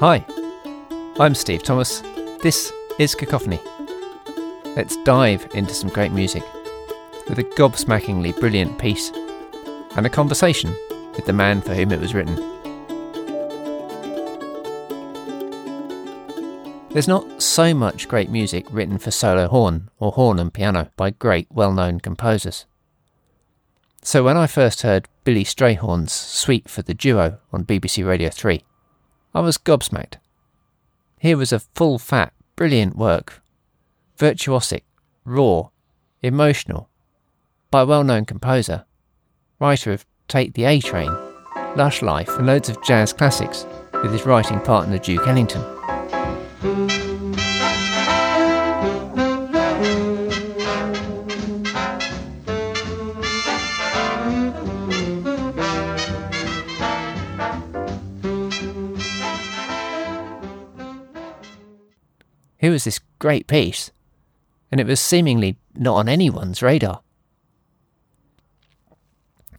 Hi, I'm Steve Thomas. This is Cacophony. Let's dive into some great music with a gobsmackingly brilliant piece and a conversation with the man for whom it was written. There's not so much great music written for solo horn or horn and piano by great well known composers. So when I first heard Billy Strayhorn's Suite for the Duo on BBC Radio 3, I was gobsmacked. Here was a full fat, brilliant work, virtuosic, raw, emotional, by a well known composer, writer of Take the A Train, Lush Life, and loads of jazz classics, with his writing partner Duke Ellington. Great piece, and it was seemingly not on anyone's radar.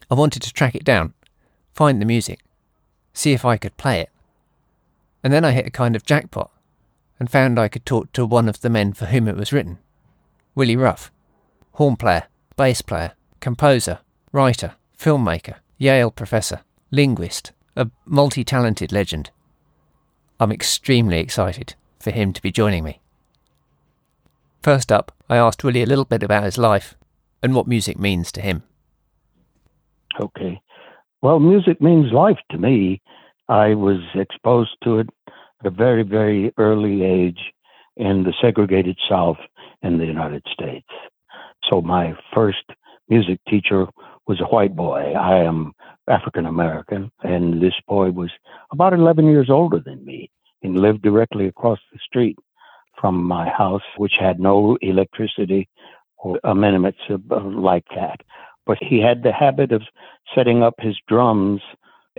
I wanted to track it down, find the music, see if I could play it. And then I hit a kind of jackpot and found I could talk to one of the men for whom it was written Willie Ruff, horn player, bass player, composer, writer, filmmaker, Yale professor, linguist, a multi talented legend. I'm extremely excited for him to be joining me. First up, I asked Willie a little bit about his life and what music means to him. Okay. Well, music means life to me. I was exposed to it at a very, very early age in the segregated South in the United States. So my first music teacher was a white boy. I am African American, and this boy was about 11 years older than me and lived directly across the street from my house, which had no electricity or amenities uh, like that. But he had the habit of setting up his drums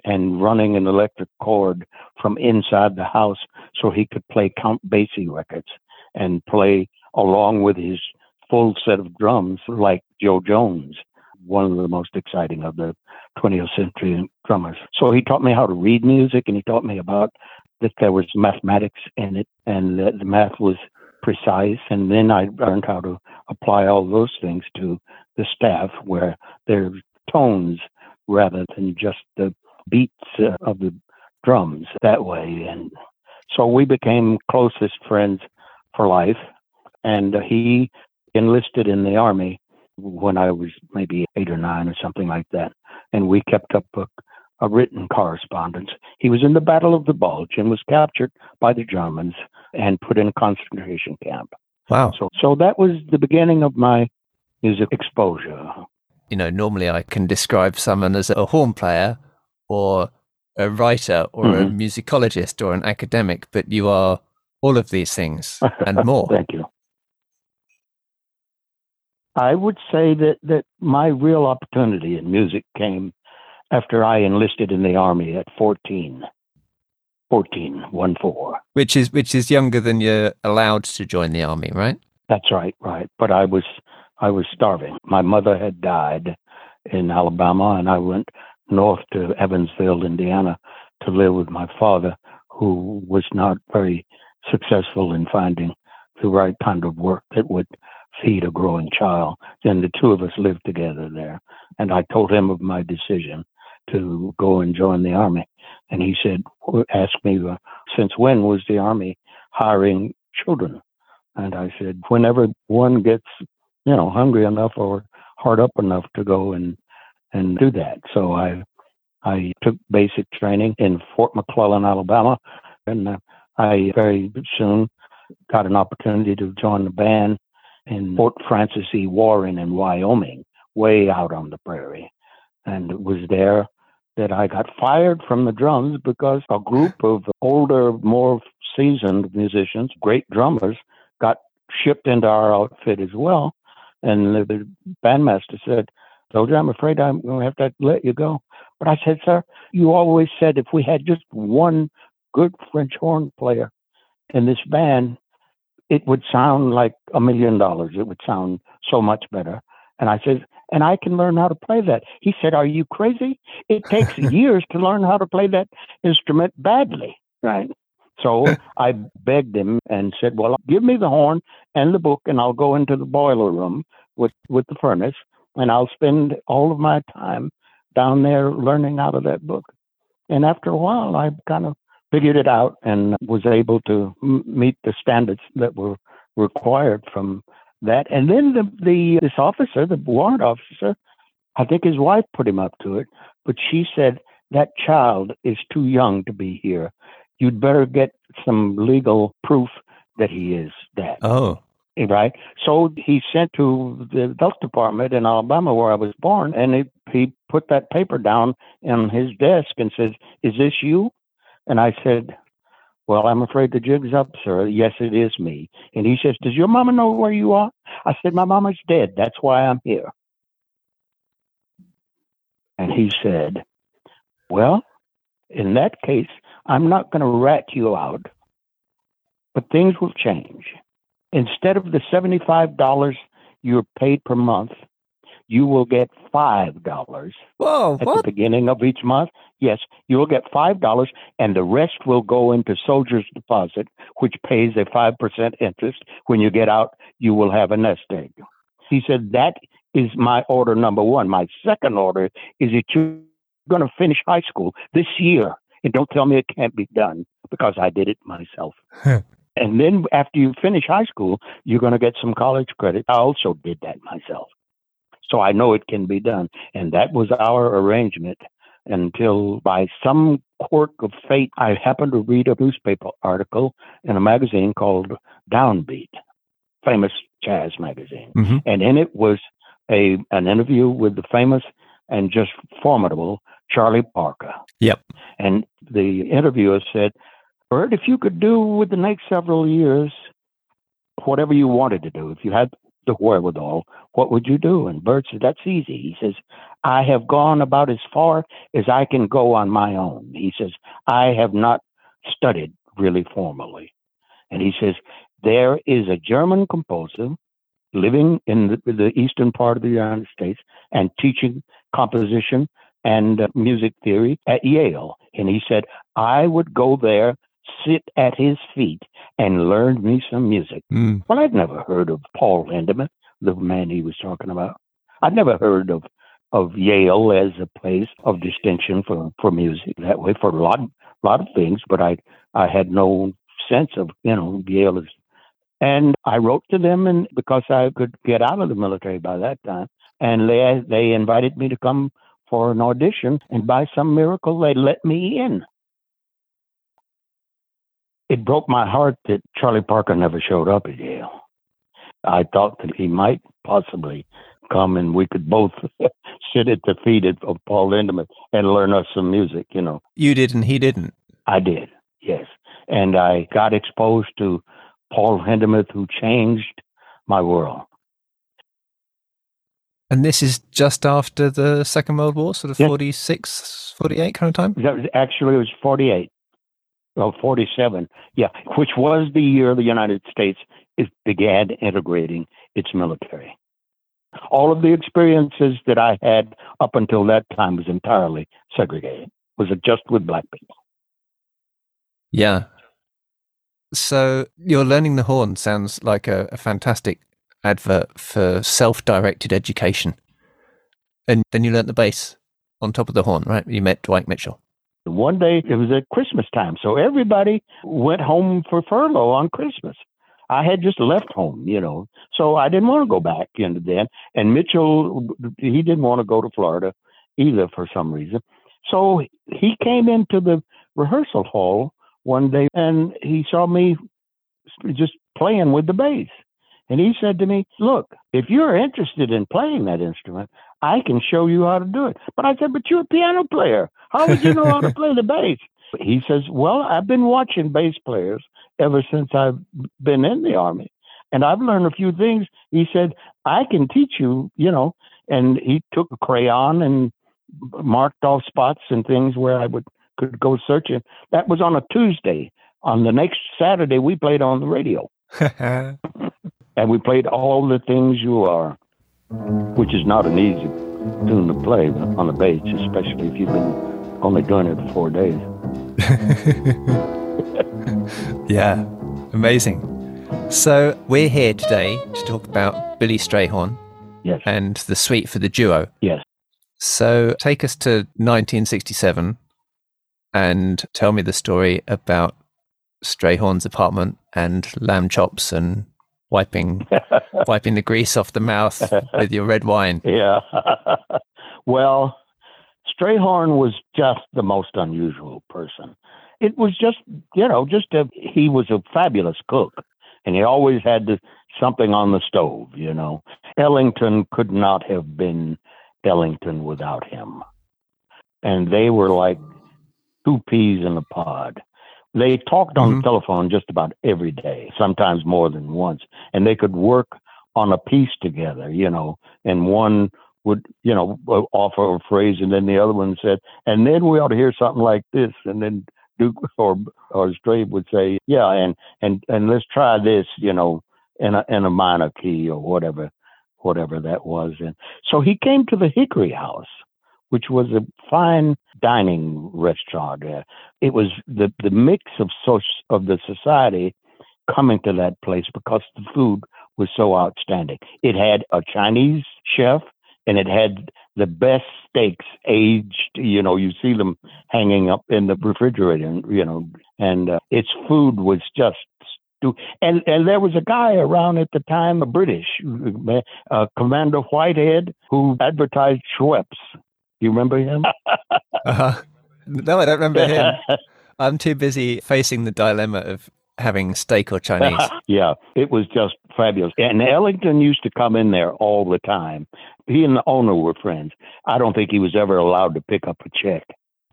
and running an electric cord from inside the house so he could play Count Basie records and play along with his full set of drums like Jo Jones, one of the most exciting of the 20th century drummers. So he taught me how to read music and he taught me about that there was mathematics in it and that the math was precise. And then I learned how to apply all those things to the staff where there's tones rather than just the beats uh, of the drums that way. And so we became closest friends for life. And he enlisted in the army when I was maybe eight or nine or something like that. And we kept up a a written correspondence. He was in the Battle of the Bulge and was captured by the Germans and put in a concentration camp. Wow. So, so that was the beginning of my music exposure. You know, normally I can describe someone as a horn player or a writer or mm-hmm. a musicologist or an academic, but you are all of these things and more. Thank you. I would say that, that my real opportunity in music came after I enlisted in the army at 14. 14, 1 4. Which is, which is younger than you're allowed to join the army, right? That's right, right. But I was, I was starving. My mother had died in Alabama, and I went north to Evansville, Indiana, to live with my father, who was not very successful in finding the right kind of work that would feed a growing child. And the two of us lived together there. And I told him of my decision to go and join the army. And he said, asked me, since when was the army hiring children? And I said, whenever one gets, you know, hungry enough or hard up enough to go and and do that. So I I took basic training in Fort McClellan, Alabama, and uh, I very soon got an opportunity to join the band in Fort Francis E. Warren in Wyoming, way out on the prairie and it was there that I got fired from the drums because a group of older, more seasoned musicians, great drummers, got shipped into our outfit as well. And the bandmaster said, Soldier, I'm afraid I'm going to have to let you go. But I said, Sir, you always said if we had just one good French horn player in this band, it would sound like a million dollars. It would sound so much better. And I said, and I can learn how to play that. He said, Are you crazy? It takes years to learn how to play that instrument badly, right? So I begged him and said, "Well, give me the horn and the book, and I'll go into the boiler room with with the furnace, and I'll spend all of my time down there learning out of that book." And after a while, I kind of figured it out and was able to m- meet the standards that were required from that. And then the, the this officer, the warrant officer, I think his wife put him up to it, but she said that child is too young to be here. You'd better get some legal proof that he is that. Oh. Right. So he sent to the health department in Alabama where I was born, and he, he put that paper down on his desk and says, Is this you? And I said, Well, I'm afraid the jig's up, sir. Yes, it is me. And he says, Does your mama know where you are? I said, My mama's dead. That's why I'm here. And he said, Well, in that case, I'm not going to rat you out, but things will change. Instead of the $75 you're paid per month, you will get $5 Whoa, at what? the beginning of each month. Yes, you will get $5 and the rest will go into soldier's deposit, which pays a 5% interest. When you get out, you will have a nest egg. He said, That is my order number one. My second order is that you're going to finish high school this year. And don't tell me it can't be done because I did it myself. and then after you finish high school, you're going to get some college credit. I also did that myself. So I know it can be done. And that was our arrangement until by some quirk of fate, I happened to read a newspaper article in a magazine called Downbeat, famous jazz magazine. Mhm. And in it was a an interview with the famous and just formidable Charlie Parker. Yep. And the interviewer said, Bird, if you could do with the next several years whatever you wanted to do, if you had the wherewithal, what would you do? And Bird said, That's easy. He says, I have gone about as far as I can go on my own. He says, I have not studied really formally. And he says, There is a German composer living in the, the eastern part of the United States and teaching composition and uh, music theory at Yale. And he said, I would go there, sit at his feet, and learn me some music. Mm. Well, I'd never heard of Paul Hindemith, the man he was talking about. I'd never heard of of Yale as a place of distinction for, for music that way for a lot lot of things, but I I had no sense of you know Yale is. And I wrote to them, and because I could get out of the military by that time, and they they invited me to come for an audition, and by some miracle they let me in. It broke my heart that Charlie Parker never showed up at Yale. I thought that he might possibly come and we could both sit at the feet of Paul Hindemith and learn us some music, you know. You did and he didn't. I did, yes. And I got exposed to Paul Hindemith, who changed my world. And this is just after the Second World War, sort of Yeah. 46, 48 kind of time? That was, actually, it was 48. Well, 47. Yeah, which was the year the United States began integrating its military. All of the experiences that I had up until that time was entirely segregated, was it just with black people. Yeah. So you're learning the horn sounds like a, a fantastic advert for self-directed education. And then you learnt the bass on top of the horn, right? You met Dwight Mitchell. One day it was at Christmas time, so everybody went home for furlough on Christmas. I had just left home, you know, so I didn't want to go back into then. And Mitchell, he didn't want to go to Florida either for some reason. So he came into the rehearsal hall one day and he saw me just playing with the bass. And he said to me, Look, if you're interested in playing that instrument, I can show you how to do it. But I said, But you're a piano player. How would you know how to play the bass? He says, Well, I've been watching bass players ever since I've been in the Army. And I've learned a few things. He said, I can teach you, you know. And he took a crayon and marked off spots and things where I would could go searching. That was on a Tuesday. On the next Saturday, we played on the radio and we played all the things you are, which is not an easy tune to play on the bass, especially if you've been only doing it for four days. yeah, amazing. So we're here today to talk about Billy Strayhorn Yes. and the suite for the duo. Yes. So take us to 1967 and tell me the story about Strayhorn's apartment and lamb chops and wiping wiping the grease off the mouth with your red wine. Yeah. well, Strayhorn was just the most unusual person. It was just, you know, just a, he was a fabulous cook and he always had the, something on the stove, you know. Ellington could not have been Ellington without him. And they were like two peas in a pod. They talked on Mhm. the telephone just about every day, sometimes more than once, and they could work on a piece together, you know, and one would, you know, offer a phrase and then the other one said, and then we ought to hear something like this. And then Duke or, or Stray would say, yeah, and, and, and let's try this, you know, in a, in a minor key or whatever, whatever that was. And so he came to the Hickory House, which was a fine dining restaurant. Uh, it was the, the mix of of the society coming to that place because the food was so outstanding. It had a Chinese chef and it had the best steaks aged. You know, you see them hanging up in the refrigerator, you know, and uh, its food was just. stu- And and there was a guy around at the time, a British uh, Commander Whitehead, who advertised Schweppes. You remember him? Uh-huh. No, I don't remember him. I'm too busy facing the dilemma of having steak or Chinese. yeah, it was just fabulous. And Ellington used to come in there all the time. He and the owner were friends. I don't think he was ever allowed to pick up a check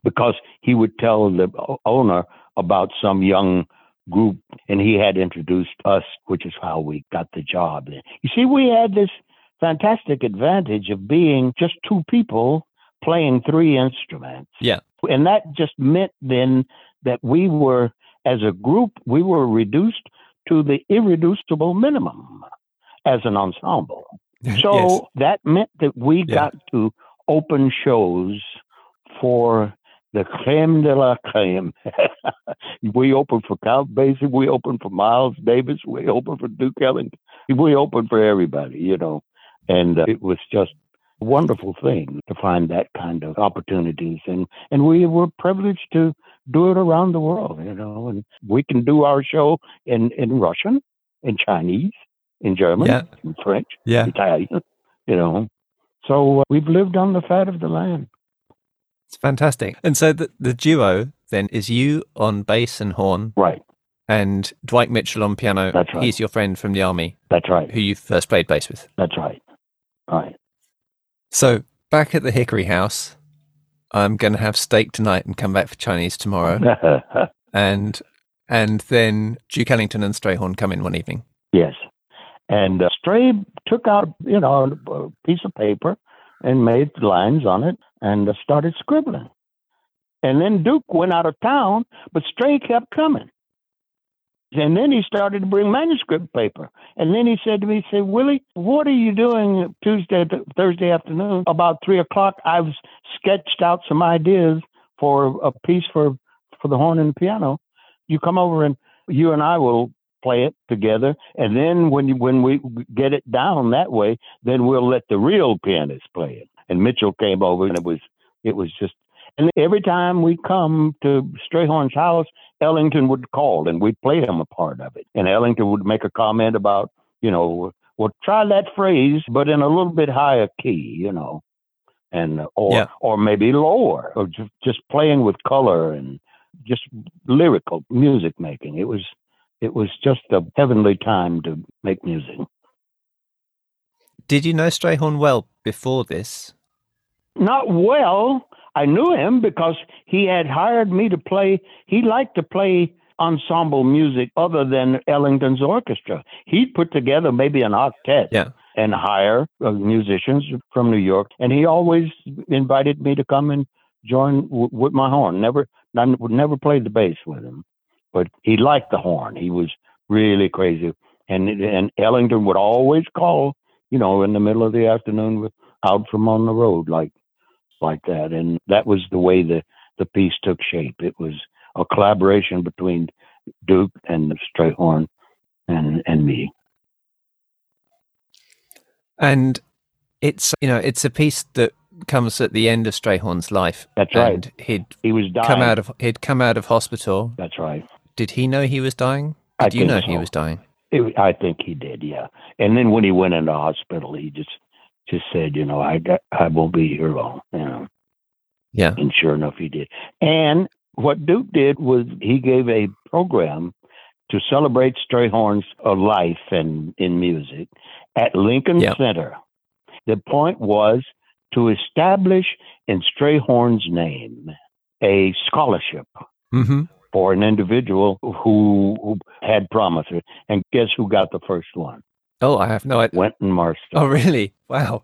because he would tell the owner about some young group and he had introduced us, which is how we got the job. You see, we had this fantastic advantage of being just two people playing three instruments. Yeah. And that just meant then that we were, as a group, we were reduced to the irreducible minimum as an ensemble. So yes. that meant that we Yeah. got to open shows for the creme de la creme. we opened for Count Basie, we opened for Miles Davis, we opened for Duke Ellington, we opened for everybody, you know. And uh, it was just wonderful thing to find that kind of opportunities. And, and we were privileged to do it around the world, you know. And we can do our show in, in Russian, in Chinese, in German, Yeah. in French, Yeah. Italian, you know. So uh, we've lived on the fat of the land. It's fantastic. And so the, the duo then is you on bass and horn Right. and Dwight Mitchell on piano. That's right. He's your friend from the army That's right. who you first played bass with. That's right. Right. So back at the Hickory House, I'm going to have steak tonight and come back for Chinese tomorrow. and and then Duke Ellington and Strayhorn come in one evening. yes. And uh, Stray took out, you know, a piece of paper and made lines on it and uh, started scribbling. And then Duke went out of town, but Stray kept coming. And then he started to bring manuscript paper. And then he said to me, he said, Willie, what are you doing Tuesday, Thursday afternoon? About three o'clock, I've sketched out some ideas for a piece for, for the horn and piano. You come over and you and I will play it together. And then when you, when we get it down that way, then we'll let the real pianist play it. And Mitchell came over and it was, it was just, and every time we come to Strayhorn's house, Ellington would call and we'd play him a part of it. And Ellington would make a comment about, you know, well, try that phrase, but in a little bit higher key, you know, and or Yeah. or maybe lower, or just just playing with color and just lyrical music making. It was it was just a heavenly time to make music. Did you know Strayhorn well before this? Not well. I knew him because he had hired me to play. He liked to play ensemble music other than Ellington's orchestra. He'd put together maybe an octet Yeah. and hire uh, musicians from New York. And he always invited me to come and join w- with my horn. Never, I would never play the bass with him, but he liked the horn. He was really crazy. And and Ellington would always call, you know, in the middle of the afternoon with out from on the road like like that. And that was the way the the piece took shape. It was a collaboration between Duke and Strayhorn and and me. And it's you know it's a piece that comes at the end of Strayhorn's life. That's right. And he'd He was dying. come out of he'd come out of hospital. That's right. Did he know he was dying? I Did you think know he was dying? It, I think he did, yeah. And then when he went into hospital, he just just said, you know, I got, I won't be here long, you know. Yeah. And sure enough, he did. And what Duke did was he gave a program to celebrate Strayhorn's uh, life and in music at Lincoln Yeah. Center. The point was to establish in Strayhorn's name a scholarship Mm-hmm. for an individual who, who had promise. And guess who got the first one? Oh, I have no idea. Wynton Marston. Oh, really? Wow.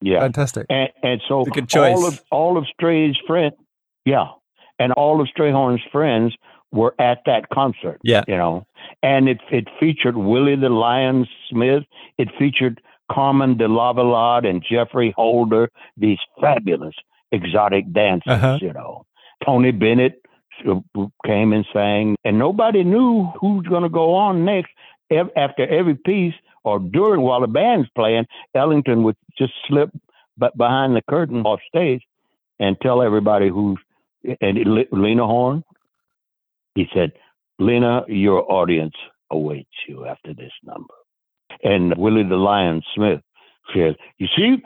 yeah. Fantastic. And, and so good choice. all of all of Stray's friends, yeah, and all of Strayhorn's friends were at that concert. Yeah. you know, and it it featured Willie the Lion Smith. It featured Carmen de Lavalade and Geoffrey Holder. These fabulous exotic dancers. Uh-huh. You know, Tony Bennett came and sang, and nobody knew who's going to go on next. Ev- After every piece or during while the band's playing, Ellington would just slip but behind the curtain off stage and tell everybody who's and it- Lena Horne. He said, "Lena, your audience awaits you after this number." And Willie the Lion Smith said, "You see,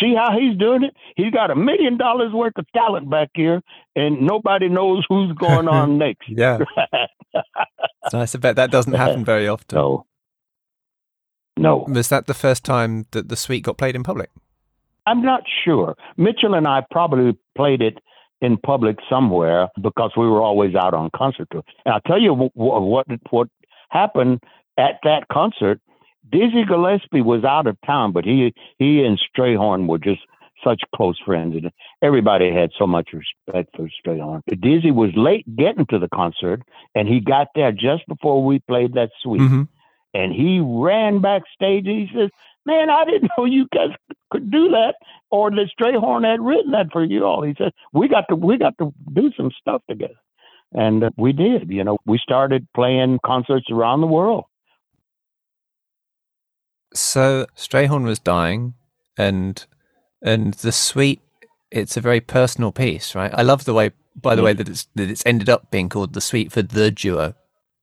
see how he's doing it? He's got a million dollars worth of talent back here, and nobody knows who's going on next." Yeah. Nice. I bet that doesn't happen very often. no, no. Was that the first time that the suite got played in public? I'm not sure. Mitchell and I probably played it in public somewhere because we were always out on concert tour. And I'll tell you what what, what happened at that concert. Dizzy Gillespie was out of town, but he he and Strayhorn were just such close friends, and everybody had so much respect for Strayhorn. Dizzy was late getting to the concert, and he got there just before we played that suite Mm-hmm. and he ran backstage and he says, "Man, I didn't know you guys could do that, or that Strayhorn had written that for you all." He said, "We got to we got to do some stuff together," and uh, we did. You know, we started playing concerts around the world. So Strayhorn was dying, and and the suite. It's a very personal piece, right? I love the way, by the way, that it's that it's ended up being called the suite for the duo,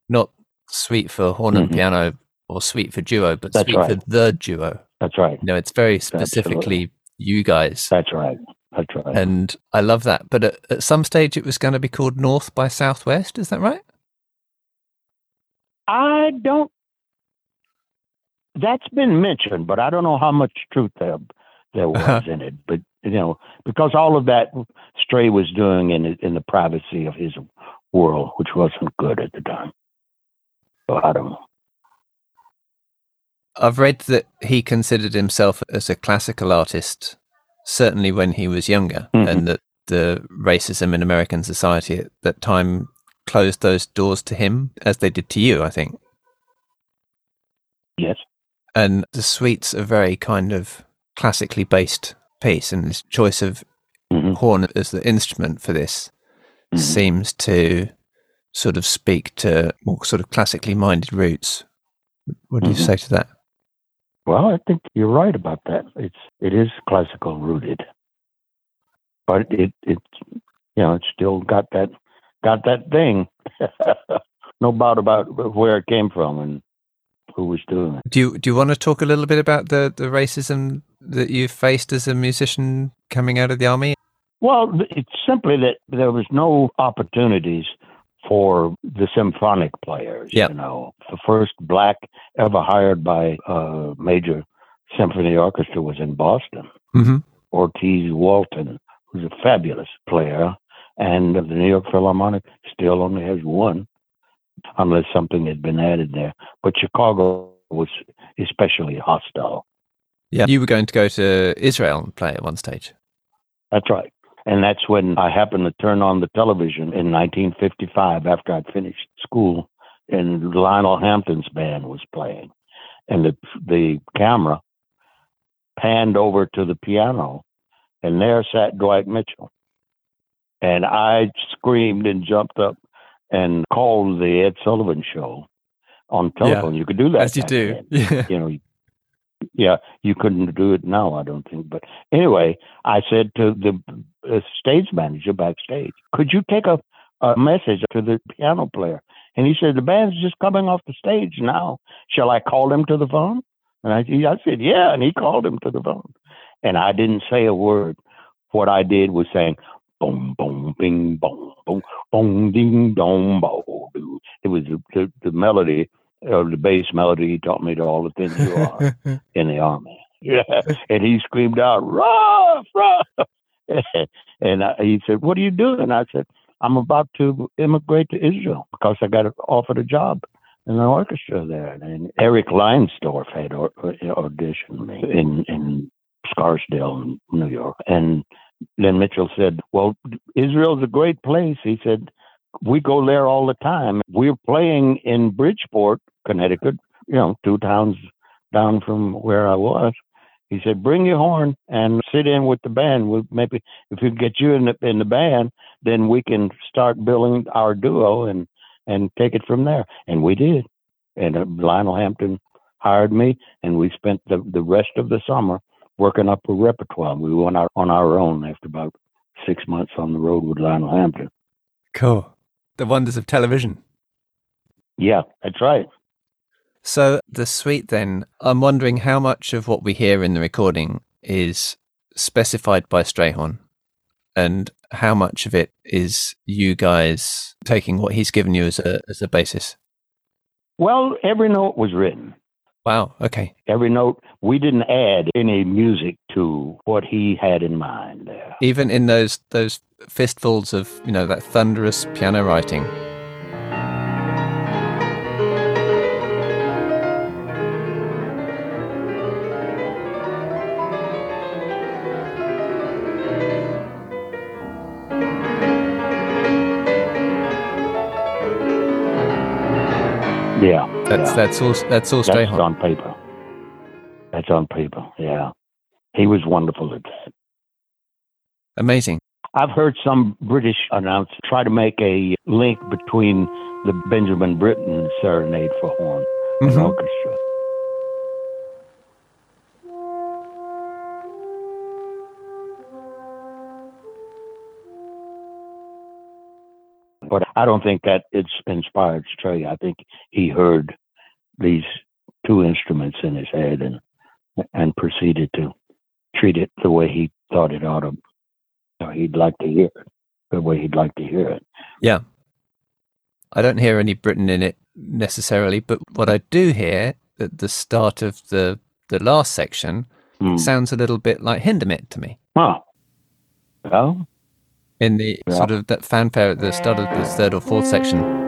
not suite for horn and Mhm. piano or suite for duo, but That's suite for the duo. That's right. No, it's very specifically you guys, That's right. That's right. and I love that. But at, at some stage, it was going to be called North by Southwest. Is that right? I don't. That's been mentioned, but I don't know how much truth there there was Uh-huh. in it. But you know, because all of that Stray was doing in in the privacy of his world, which wasn't good at the time. So I don't know. I've read that he considered himself as a classical artist, certainly when he was younger, Mhm. and that the racism in American society at that time closed those doors to him, as they did to you, I think. Yes. And the suite's are very kind of classically based piece, and his choice of Mhm. horn as the instrument for this Mhm. seems to sort of speak to more sort of classically minded roots. What do you Mhm. say to that? Well, I think you're right about that. It's it is classical rooted, but it it you know it's still got that got that thing. no doubt about where it came from and who was doing it. Do you do you want to talk a little bit about the, the racism that you faced as a musician coming out of the army? Well, it's simply that there was no opportunities for the symphonic players. Yeah. You know, the first black ever hired by a major symphony orchestra was in Boston. Mm-hmm. Ortiz Walton, who's a fabulous player, and of the New York Philharmonic still only has one, unless something had been added there. But Chicago was especially hostile. Yeah, you were going to go to Israel and play at one stage. That's right. And that's when I happened to turn on the television in 1955 after I'd finished school, and Lionel Hampton's band was playing, and the the camera panned over to the piano, and there sat Dwight Mitchell. And I screamed and jumped up and call the Ed Sullivan Show on telephone. Yeah, you could do that As you do. Yeah. You know, yeah, you couldn't do it now, I don't think. But anyway, I said to the uh, stage manager backstage, "Could you take a, a message to the piano player?" And he said, "The band's just coming off the stage now. Shall I call him to the phone?" And I, I said, "Yeah." And he called him to the phone, and I didn't say a word. What I did was saying, "Boom, boom, bing, boom, boom, boom, ding, dong, bo, doo." It was the, the, the melody, or the bass melody. He taught me to all the things you are in the army. Yeah. And he screamed out, Ruff, Ruff. and I, he said, what are you doing? I said, I'm about to immigrate to Israel because I got offered a job in the orchestra there. And Erich Leinsdorf had or, auditioned me in, in Scarsdale, New York. And then Mitchell said, well, Israel's a great place. He said, we go there all the time. We're playing in Bridgeport, Connecticut, you know, two towns down from where I was. He said, "Bring your horn and sit in with the band. We'll maybe if we get you in the in the band, then we can start building our duo and and take it from there." And we did. And uh, Lionel Hampton hired me, and we spent the the rest of the summer working up a repertoire. We went out on our own after about six months on the road with Lionel Hampton. Cool. The wonders of television. Yeah, that's right. So the suite then, I'm wondering how much of what we hear in the recording is specified by Strayhorn and how much of it is you guys taking what he's given you as a as a basis. Well, every note was written. Wow, okay. Every note, we didn't add any music to what he had in mind there. Even in those those fistfuls of, you know, that thunderous piano writing. That's yeah. that's all that's all That's Strayhorn. on paper. That's on paper. Yeah. He was wonderful at that. Amazing. I've heard some British announcers try to make a link between the Benjamin Britten Serenade for Horn and Mhm. Orchestra. But I don't think that it's inspired Stray. I think he heard these two instruments in his head and and proceeded to treat it the way he thought it ought to. Or he'd like to hear it the way he'd like to hear it. Yeah. I don't hear any Britten in it necessarily, but what I do hear at the start of the the last section Hmm. sounds a little bit like Hindemith to me. Huh. Well, In the Yeah. sort of that fanfare at the start of the third or fourth section.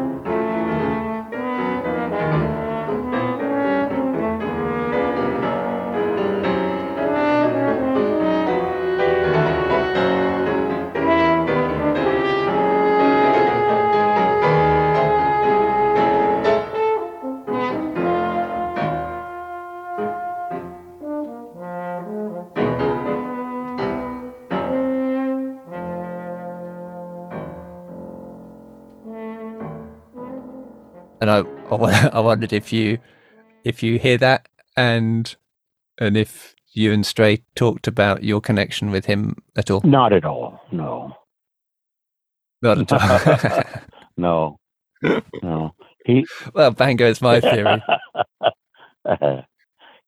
I, I wo- I wondered if you if you hear that and and if you and Stray talked about your connection with him at all. not at all. No. Not at all. No. No. He well, Bango is my theory.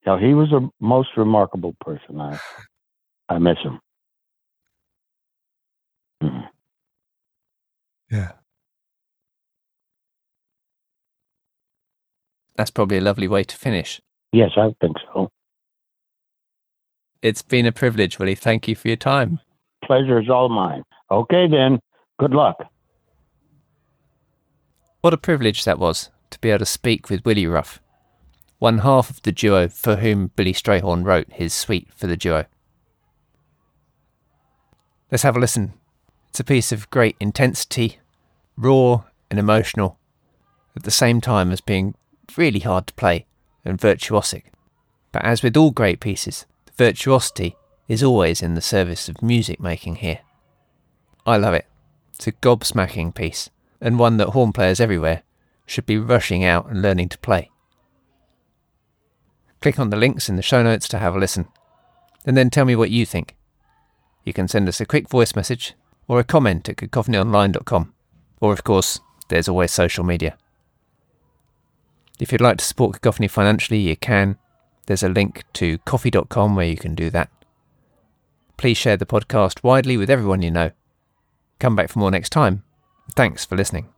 no, he was a most remarkable person. I I miss him. Mm. Yeah. That's probably a lovely way to finish. Yes, I think so. It's been a privilege, Willie. Thank you for your time. Pleasure is all mine. Okay, then. Good luck. What a privilege that was to be able to speak with Willie Ruff, one half of the duo for whom Billy Strayhorn wrote his suite for the duo. Let's have a listen. It's a piece of great intensity, raw and emotional, at the same time as being really hard to play and virtuosic. But as with all great pieces, the virtuosity is always in the service of music making here. I love it. It's a gobsmacking piece, and one that horn players everywhere should be rushing out and learning to play. Click on the links in the show notes to have a listen, and then tell me what you think. You can send us a quick voice message or a comment at cacophonyonline.com, or of course, there's always social media. If you'd like to support Cacophony financially, you can. There's a link to ko-fi.com where you can do that. Please share the podcast widely with everyone you know. Come back for more next time. Thanks for listening.